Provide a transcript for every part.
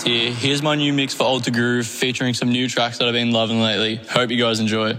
Here. Here's my new mix for Alter Groove featuring some new tracks that I've been loving lately. Hope you guys enjoy.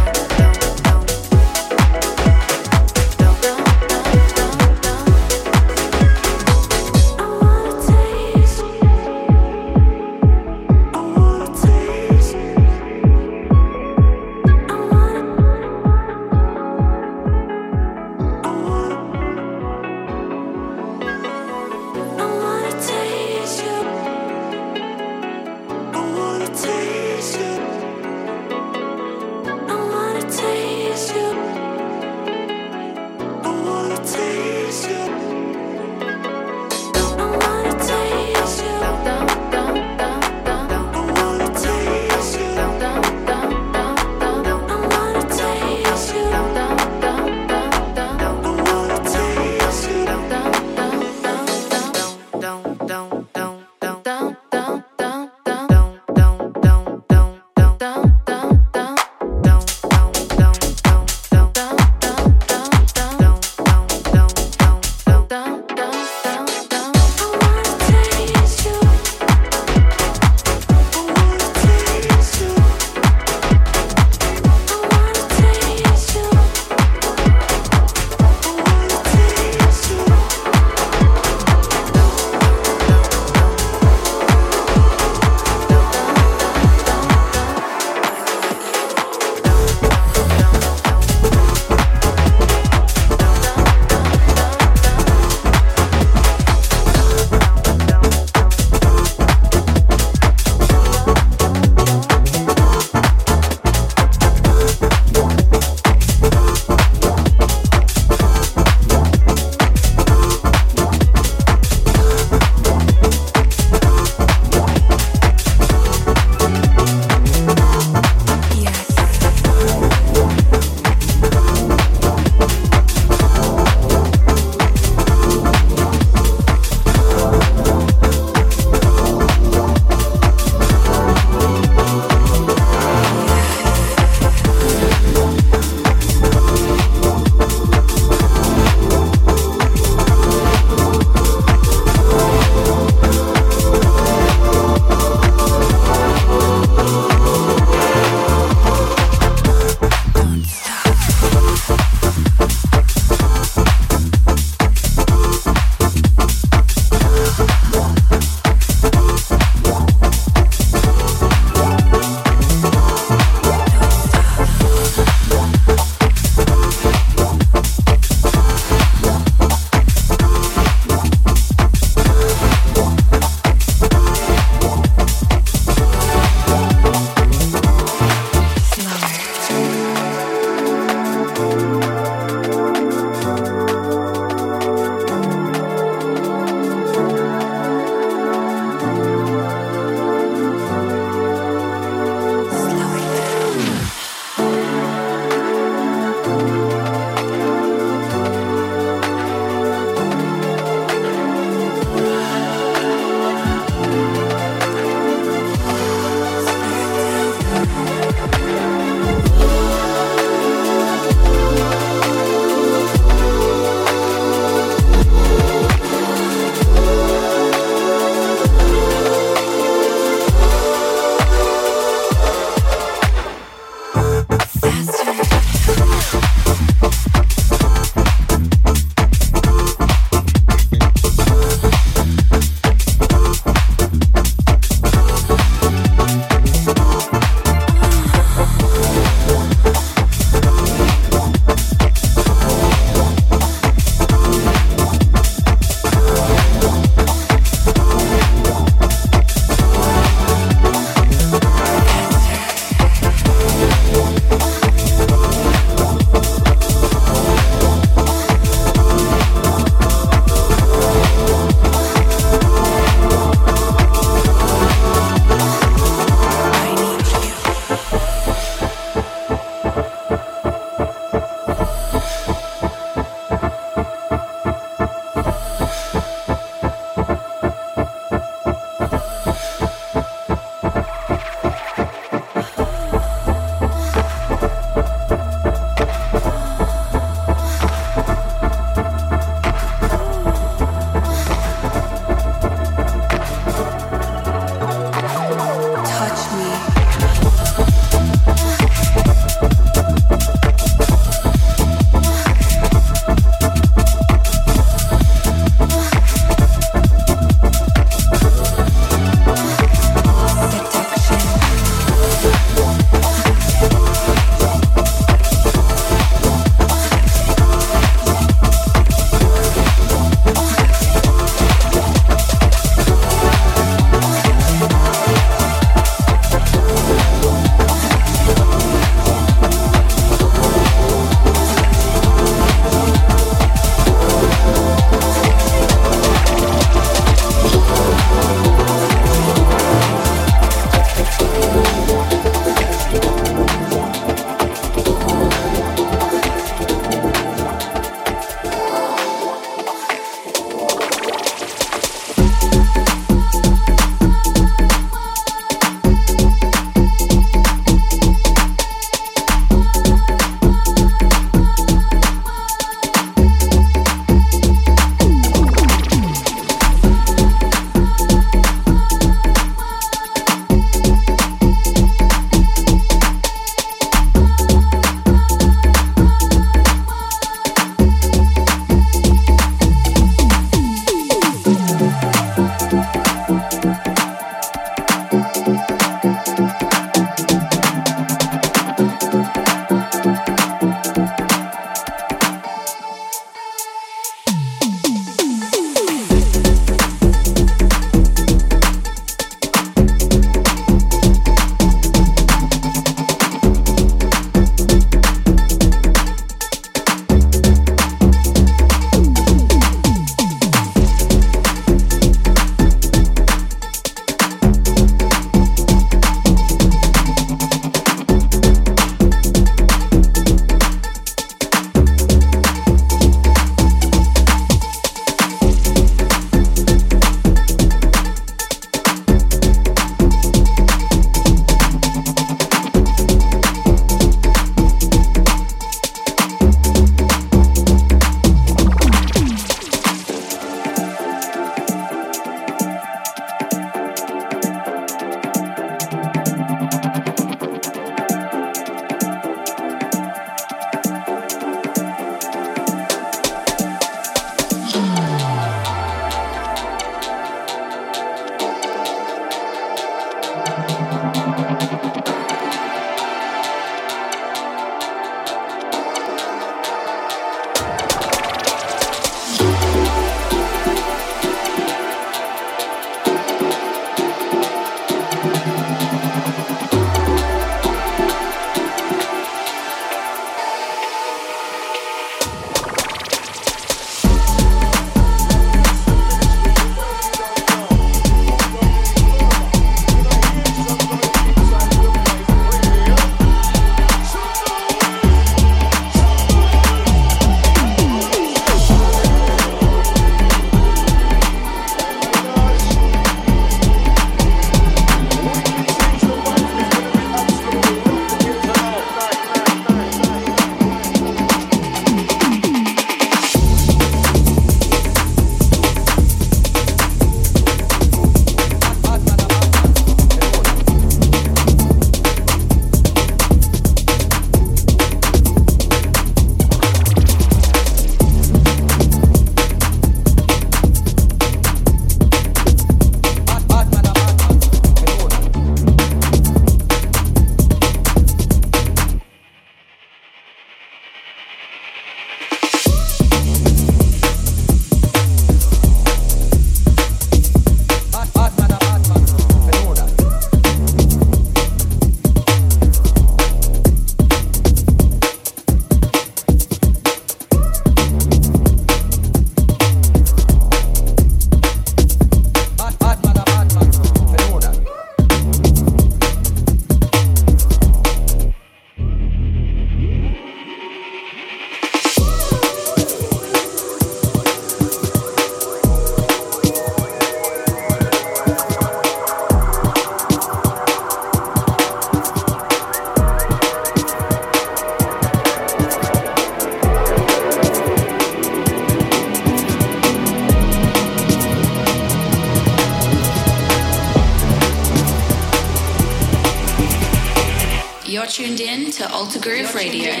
Radio.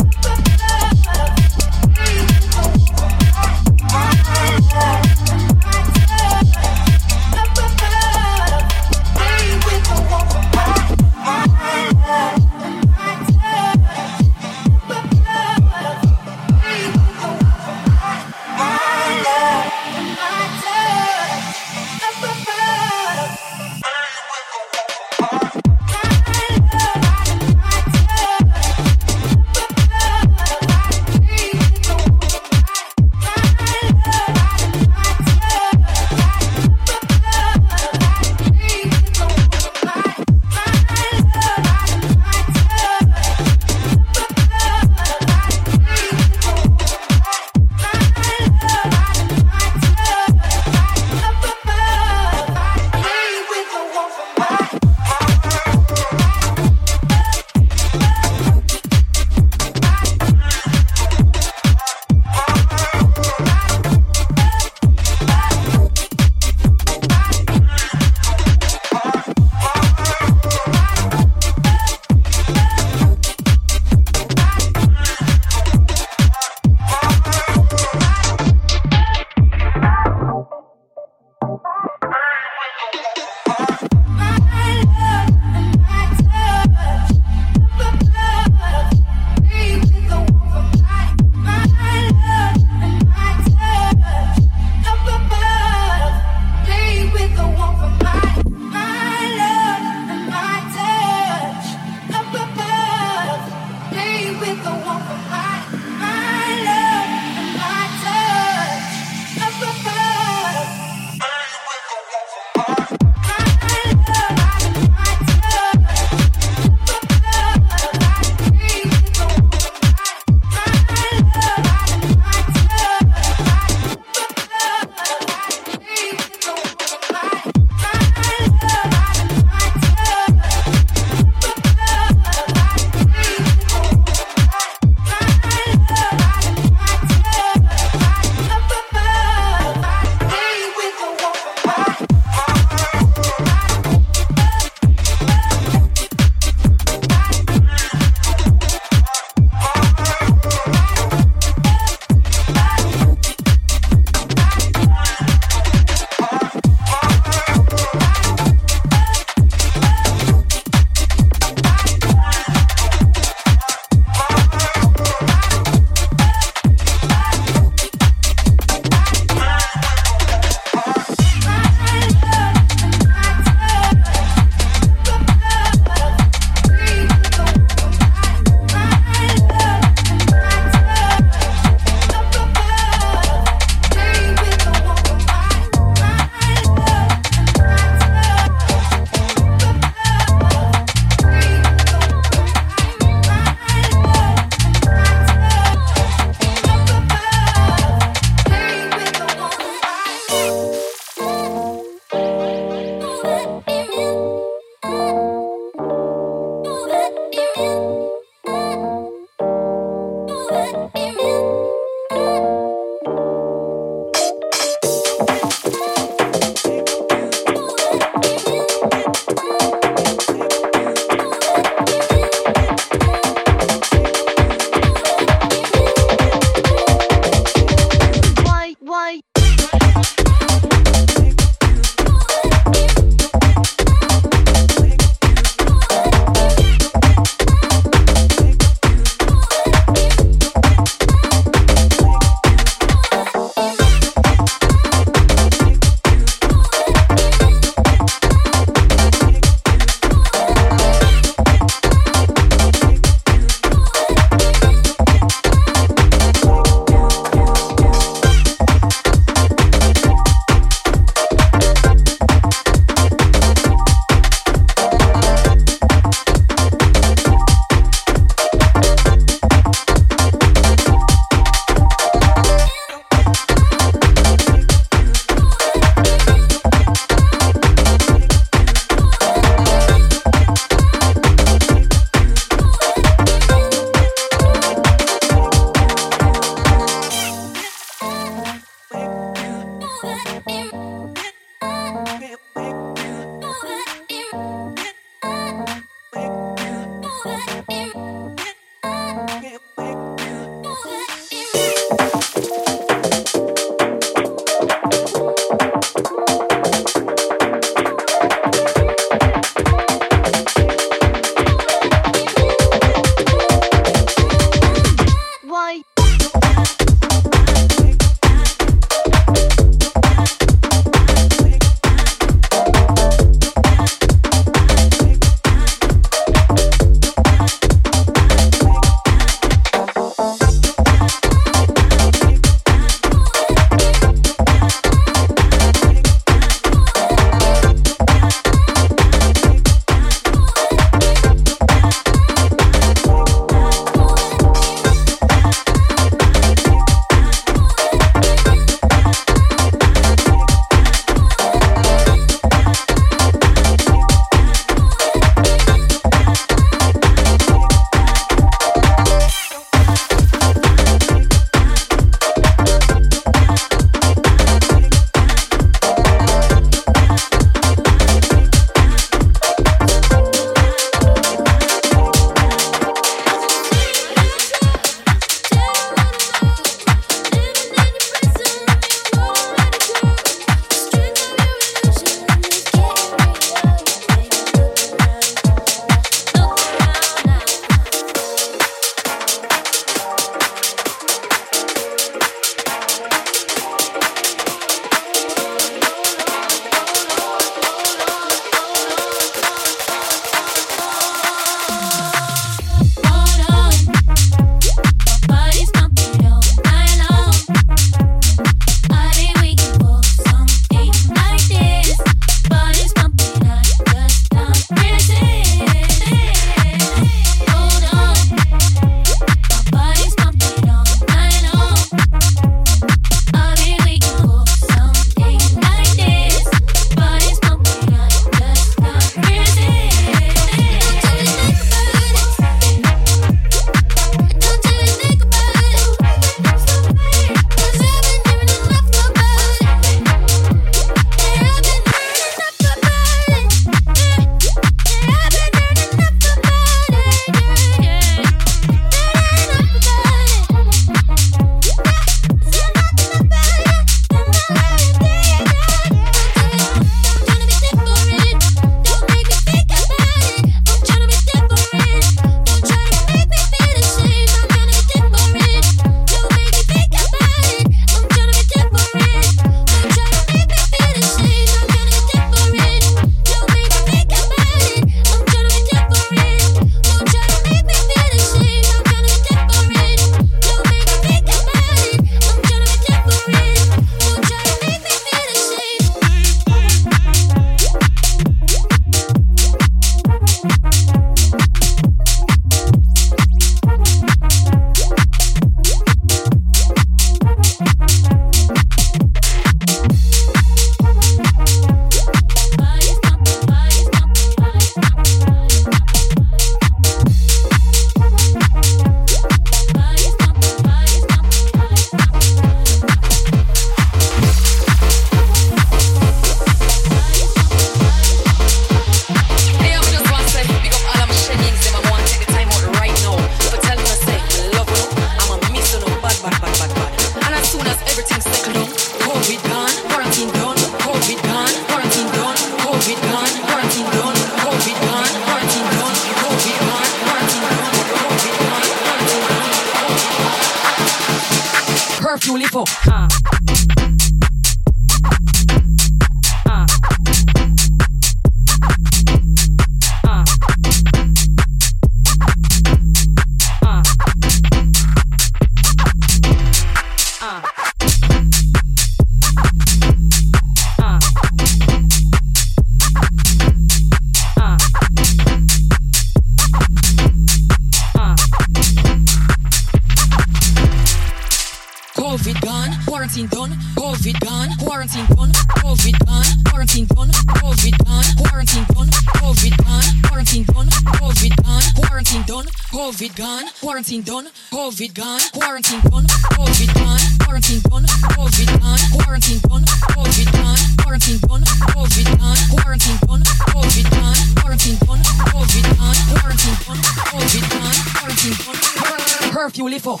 COVID done, quarantine done, COVID done, quarantine done, COVID done, quarantine done, COVID done, quarantine done, COVID done, quarantine done, COVID gone, quarantine done, COVID gone, quarantine done, COVID done, quarantine done, COVID done, quarantine done, COVID done, quarantine done, COVID done, quarantine done, COVID done, quarantine done, COVID done, quarantine done, COVID done, quarantine done, curfew lift up.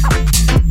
Thank.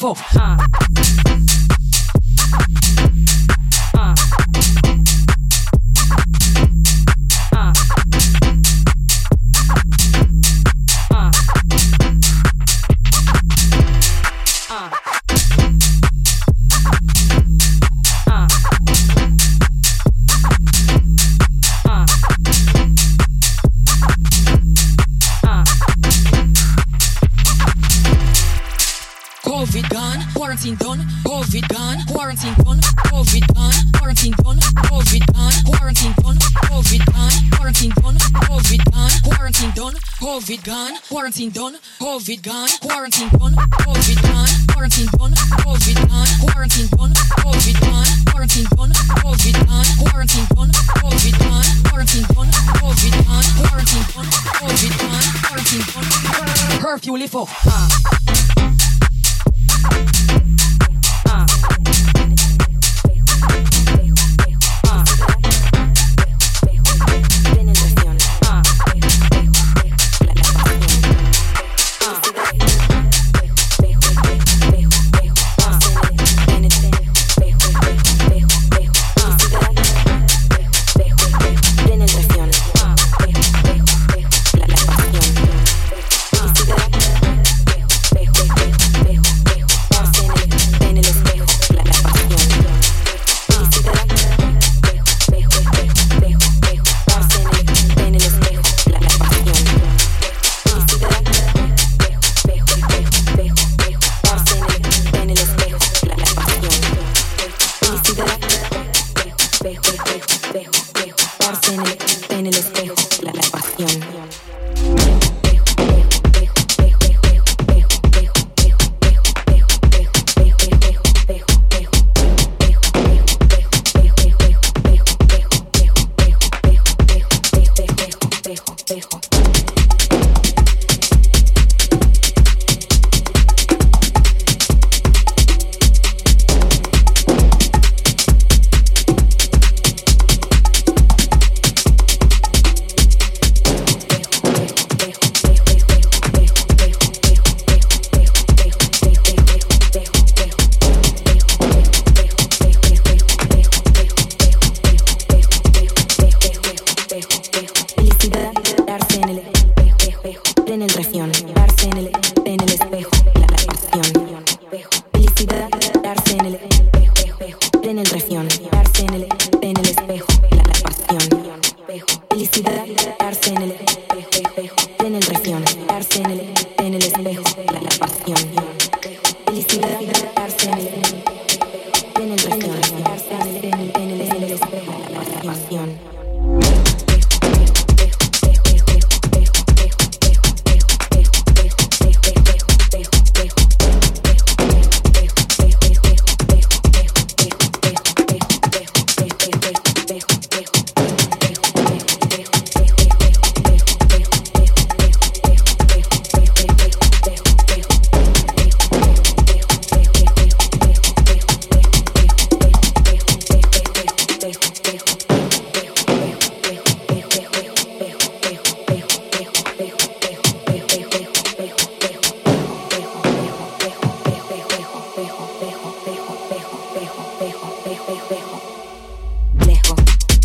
evil. Uh. quarantine done, COVID gone, quarantine done, COVID gone, quarantine done, COVID gone, quarantine done, COVID gone, quarantine done, COVID gone, quarantine done, COVID gone, quarantine done, COVID gone, quarantine done, COVID gone, quarantine done, curfew lift off.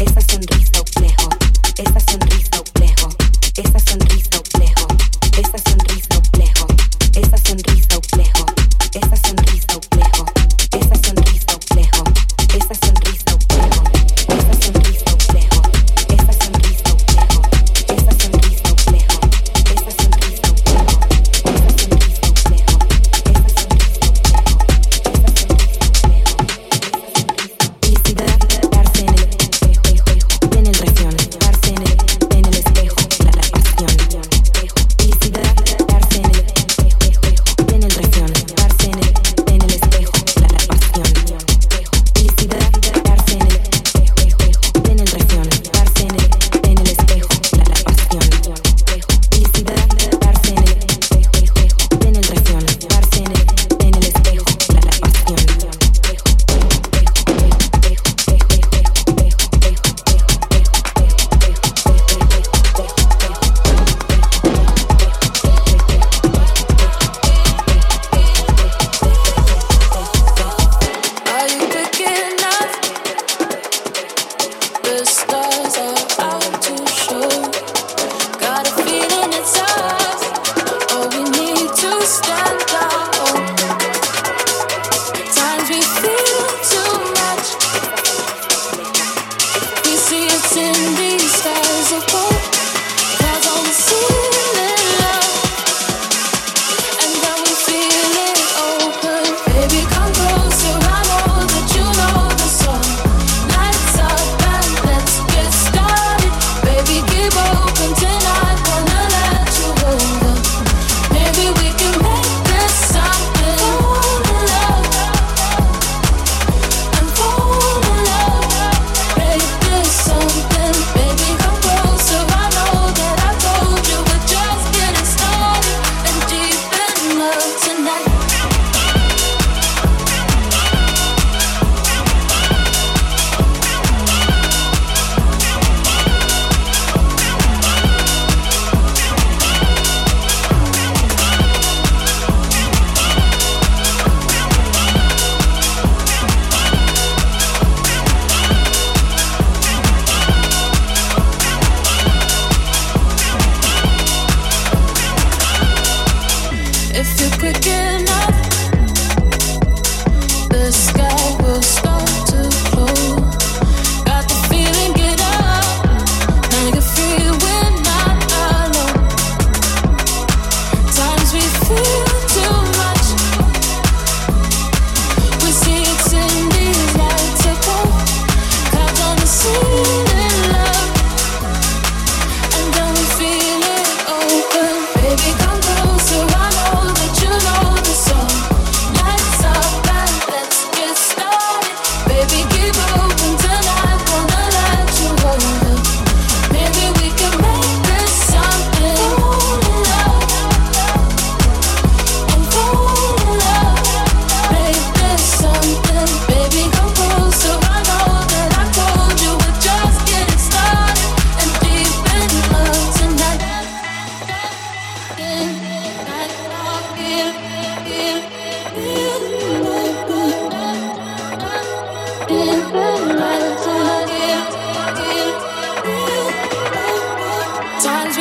esa sonrisa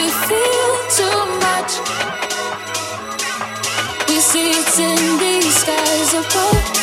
We see it's in these skies above.